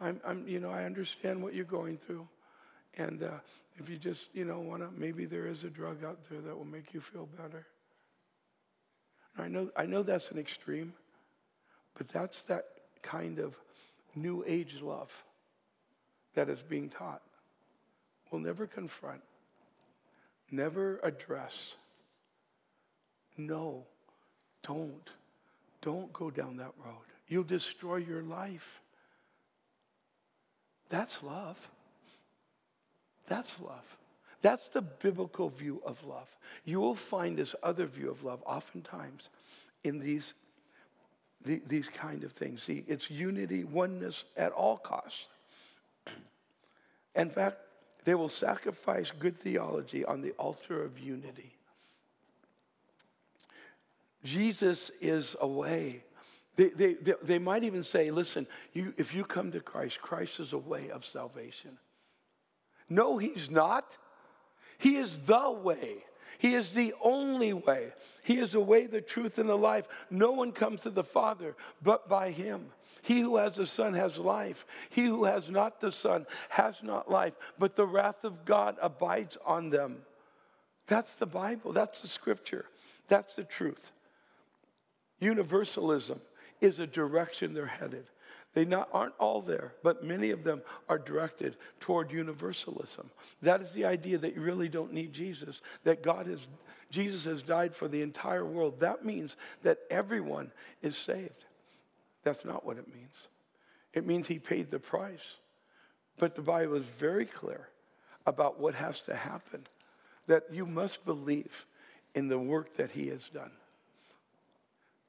I'm, I'm, you know, I understand what you're going through. And uh, if you just, you know, want to, maybe there is a drug out there that will make you feel better. I know, I know that's an extreme, but that's that kind of new age love that is being taught. We'll never confront, never address. No, don't. Don't go down that road. You'll destroy your life. That's love. That's love. That's the biblical view of love. You will find this other view of love oftentimes in these, the, these kind of things. See, it's unity, oneness at all costs. In fact, they will sacrifice good theology on the altar of unity. Jesus is a way They, they, they, they might even say, listen, you, if you come to Christ, Christ is a way of salvation. No, he's not. He is the way. He is the only way. He is the way, the truth, and the life. No one comes to the Father but by him. He who has the Son has life. He who has not the Son has not life, but the wrath of God abides on them. That's the Bible. That's the scripture. That's the truth. Universalism is a direction they're headed. They not, aren't all there, but many of them are directed toward universalism. That is the idea that you really don't need Jesus, that God has, Jesus has died for the entire world. That means that everyone is saved. That's not what it means. It means he paid the price. But the Bible is very clear about what has to happen, that you must believe in the work that he has done.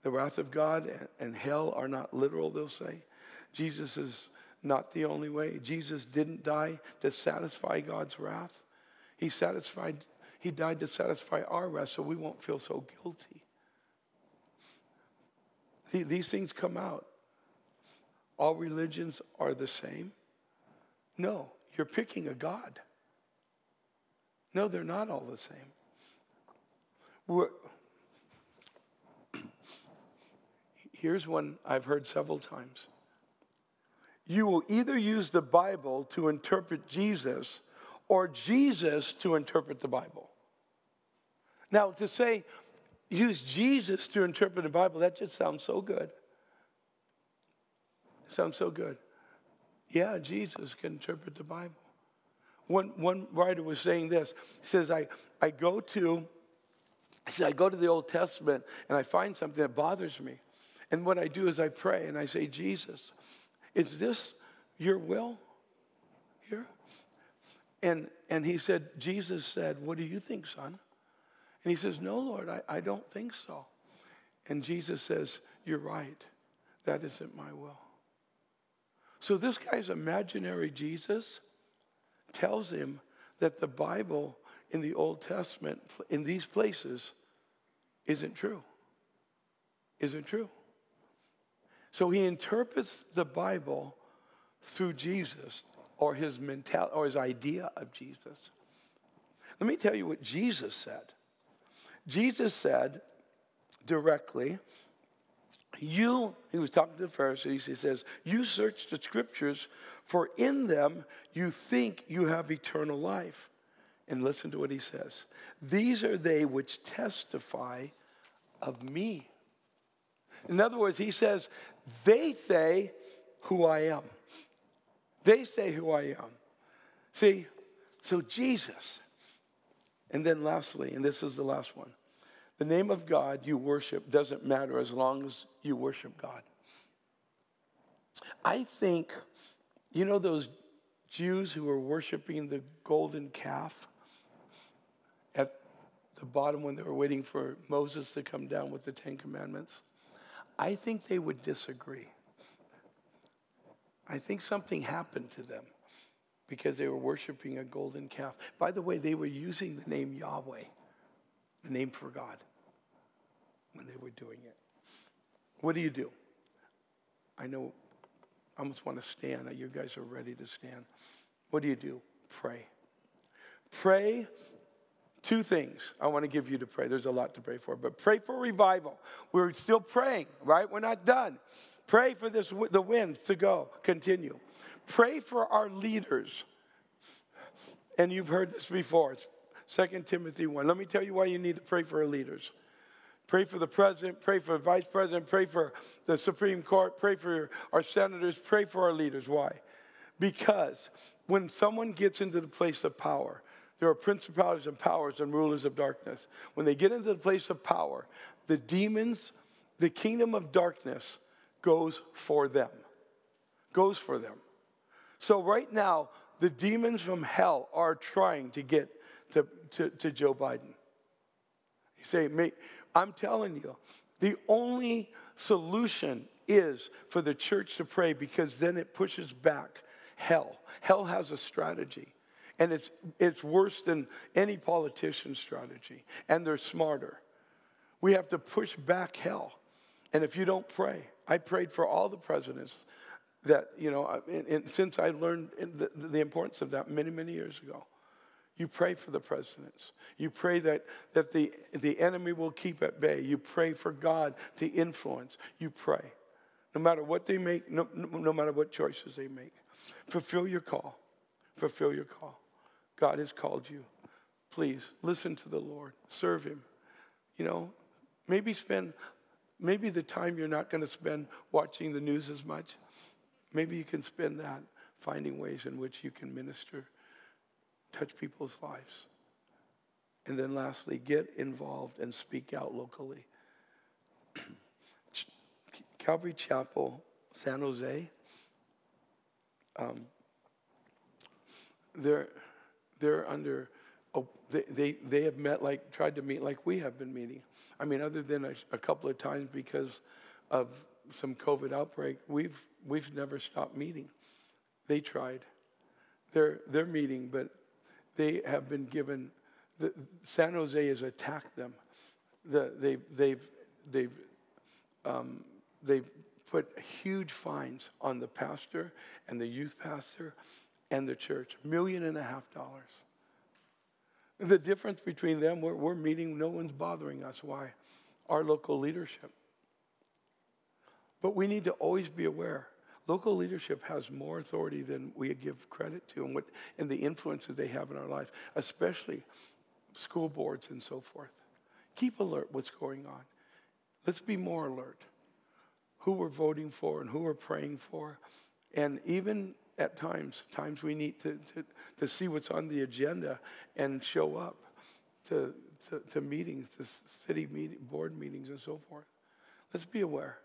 The wrath of God and hell are not literal, they'll say. Jesus is not the only way. Jesus didn't die to satisfy God's wrath. He satisfied, he died to satisfy our wrath so we won't feel so guilty. See, these things come out. All religions are the same. No, you're picking a God. No, they're not all the same. We're, *clears throat* here's one I've heard several times you will either use the Bible to interpret Jesus or Jesus to interpret the Bible. Now, to say use Jesus to interpret the Bible, that just sounds so good. It sounds so good. Yeah, Jesus can interpret the Bible. One, one writer was saying this. He says, I, I go to, he said, I go to the Old Testament and I find something that bothers me. And what I do is I pray and I say, Jesus, is this your will here? And, and he said, Jesus said, What do you think, son? And he says, No, Lord, I, I don't think so. And Jesus says, You're right. That isn't my will. So this guy's imaginary Jesus tells him that the Bible in the Old Testament, in these places, isn't true. Isn't true. So he interprets the Bible through Jesus or his mentality or his idea of Jesus. Let me tell you what Jesus said. Jesus said directly, you, he was talking to the Pharisees, he says, You search the scriptures, for in them you think you have eternal life. And listen to what he says These are they which testify of me. In other words, he says, they say who I am. They say who I am. See, so Jesus. And then lastly, and this is the last one the name of God you worship doesn't matter as long as you worship God. I think, you know, those Jews who were worshiping the golden calf at the bottom when they were waiting for Moses to come down with the Ten Commandments? I think they would disagree. I think something happened to them because they were worshiping a golden calf. By the way, they were using the name Yahweh, the name for God, when they were doing it. What do you do? I know I almost want to stand. You guys are ready to stand. What do you do? Pray. Pray Two things I want to give you to pray. There's a lot to pray for, but pray for revival. We're still praying, right? We're not done. Pray for this the wind to go, continue. Pray for our leaders. And you've heard this before. It's 2 Timothy 1. Let me tell you why you need to pray for our leaders. Pray for the president, pray for the vice president, pray for the Supreme Court, pray for our senators, pray for our leaders. Why? Because when someone gets into the place of power, there are principalities and powers and rulers of darkness. When they get into the place of power, the demons, the kingdom of darkness goes for them. Goes for them. So right now, the demons from hell are trying to get to, to, to Joe Biden. You say, I'm telling you, the only solution is for the church to pray because then it pushes back hell. Hell has a strategy. And it's, it's worse than any politician's strategy. And they're smarter. We have to push back hell. And if you don't pray, I prayed for all the presidents that, you know, and, and since I learned the, the importance of that many, many years ago. You pray for the presidents. You pray that, that the, the enemy will keep at bay. You pray for God to influence. You pray. No matter what they make, no, no matter what choices they make. Fulfill your call. Fulfill your call. God has called you. Please listen to the Lord. Serve Him. You know, maybe spend, maybe the time you're not going to spend watching the news as much, maybe you can spend that finding ways in which you can minister touch people's lives. And then lastly, get involved and speak out locally. *clears throat* Calvary Chapel, San Jose, um, they're, they're under, oh, they, they, they have met like, tried to meet like we have been meeting. I mean, other than a, a couple of times because of some COVID outbreak, we've, we've never stopped meeting. They tried. They're, they're meeting, but they have been given, the, San Jose has attacked them. The, they, they've, they've, um, they've put huge fines on the pastor and the youth pastor and the church, million and a half dollars. The difference between them, we're, we're meeting, no one's bothering us. Why? Our local leadership. But we need to always be aware Local leadership has more authority than we give credit to and, what, and the influences they have in our life, especially school boards and so forth. Keep alert what's going on. Let's be more alert. Who we're voting for and who we're praying for. And even at times, times we need to, to, to see what's on the agenda and show up to, to, to meetings, to city meeting, board meetings and so forth. Let's be aware.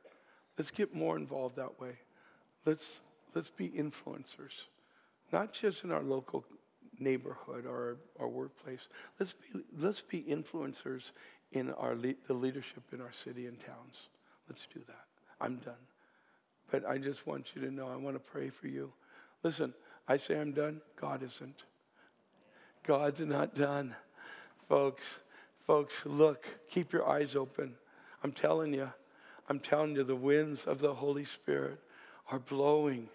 Let's get more involved that way. Let's, let's be influencers, not just in our local neighborhood or our workplace. Let's be, let's be influencers in our le- the leadership in our city and towns. Let's do that. I'm done. But I just want you to know I want to pray for you. Listen, I say I'm done, God isn't. God's not done. Folks, folks, look, keep your eyes open. I'm telling you, I'm telling you, the winds of the Holy Spirit are blowing.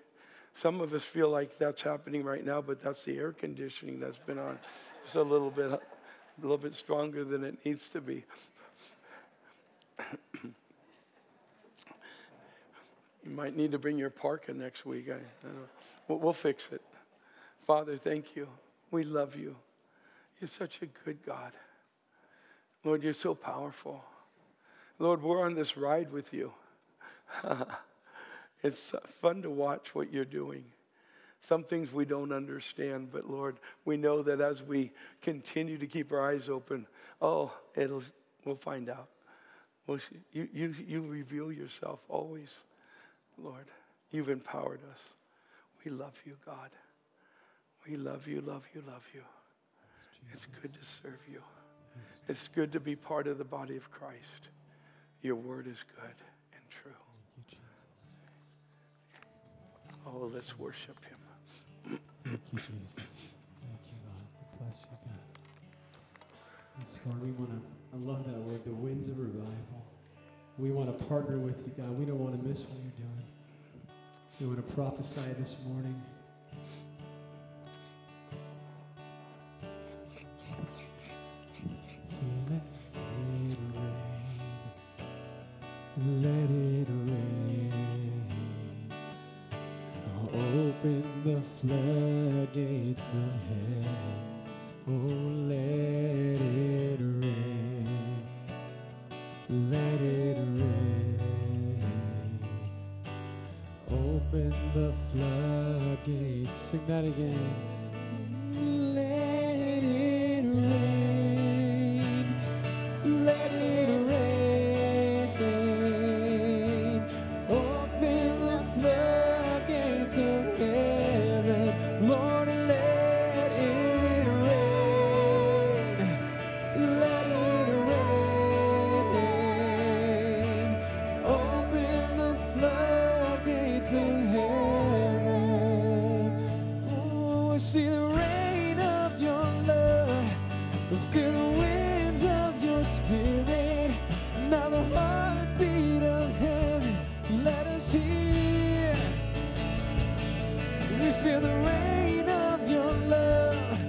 Some of us feel like that's happening right now, but that's the air conditioning that's been on. It's a little bit, a little bit stronger than it needs to be. You might need to bring your parka next week. I, I we'll, we'll fix it. Father, thank you. We love you. You're such a good God. Lord, you're so powerful. Lord, we're on this ride with you. *laughs* It's fun to watch what you're doing. Some things we don't understand, but Lord, we know that as we continue to keep our eyes open, oh, it'll, we'll find out. We'll, you, you, you reveal yourself always, Lord. You've empowered us. We love you, God. We love you, love you, love you. It's good to serve you. It's good to be part of the body of Christ. Your word is good and true. Oh, let's worship him. Thank you, Jesus. Thank you, God. Bless you, God. Yes, Lord, we want to, I love that word, the winds of revival. We want to partner with you, God. We don't want to miss what you're doing. We want to prophesy this morning. So let it rain. Let it rain. open the floodgates of heaven. Oh, that again. Feel the rain of your love.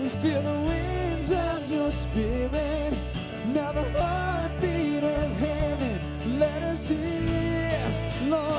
We feel the winds of your spirit. Now the heartbeat of heaven. Let us hear, Lord,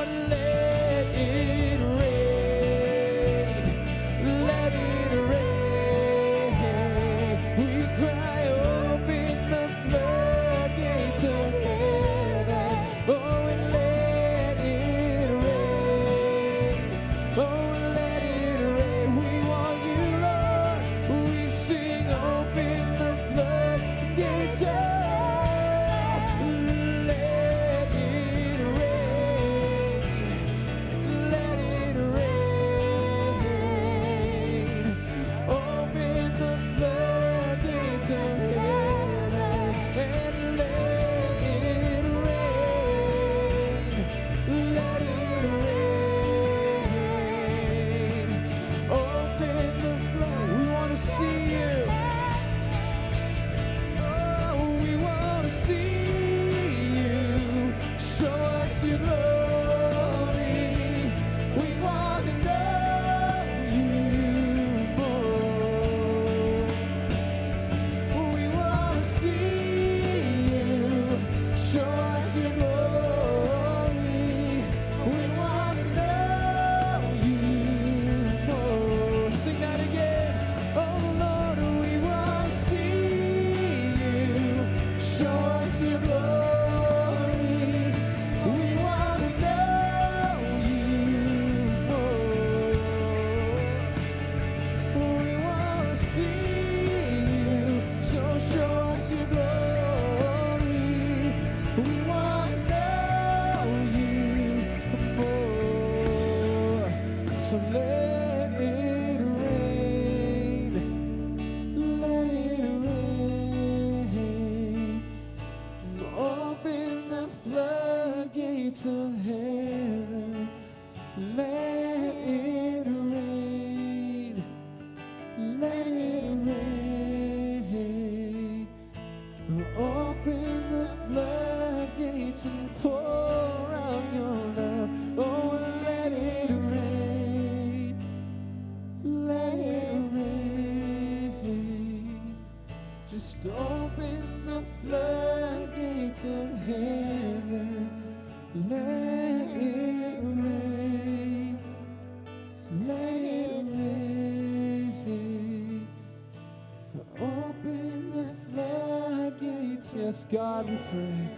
God, we pray.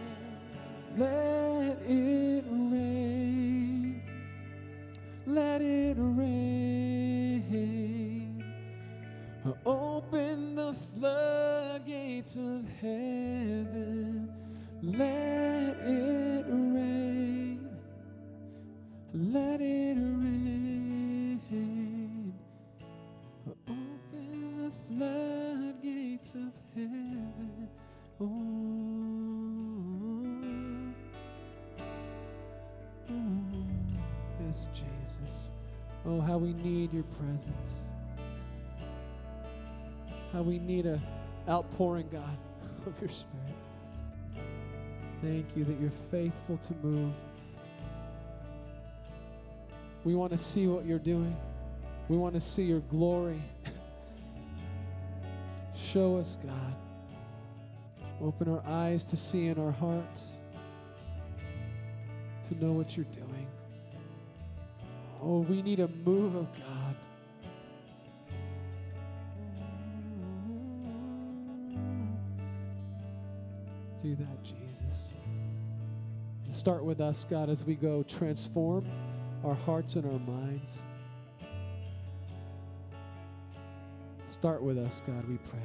Presence. How we need a outpouring, God, *laughs* of your Spirit. Thank you that you're faithful to move. We want to see what you're doing. We want to see your glory. *laughs* Show us, God. Open our eyes to see in our hearts to know what you're doing. Oh, we need a move of God. Do that, Jesus. Start with us, God, as we go transform our hearts and our minds. Start with us, God, we pray.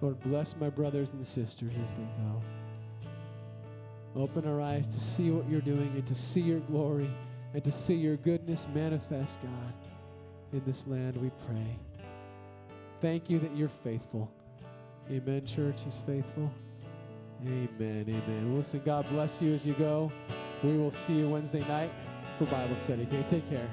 Lord, bless my brothers and sisters as they go. Open our eyes to see what you're doing and to see your glory and to see your goodness manifest, God, in this land, we pray. Thank you that you're faithful. Amen, church. He's faithful. Amen. Amen. Listen, God bless you as you go. We will see you Wednesday night for Bible study. Okay, take care.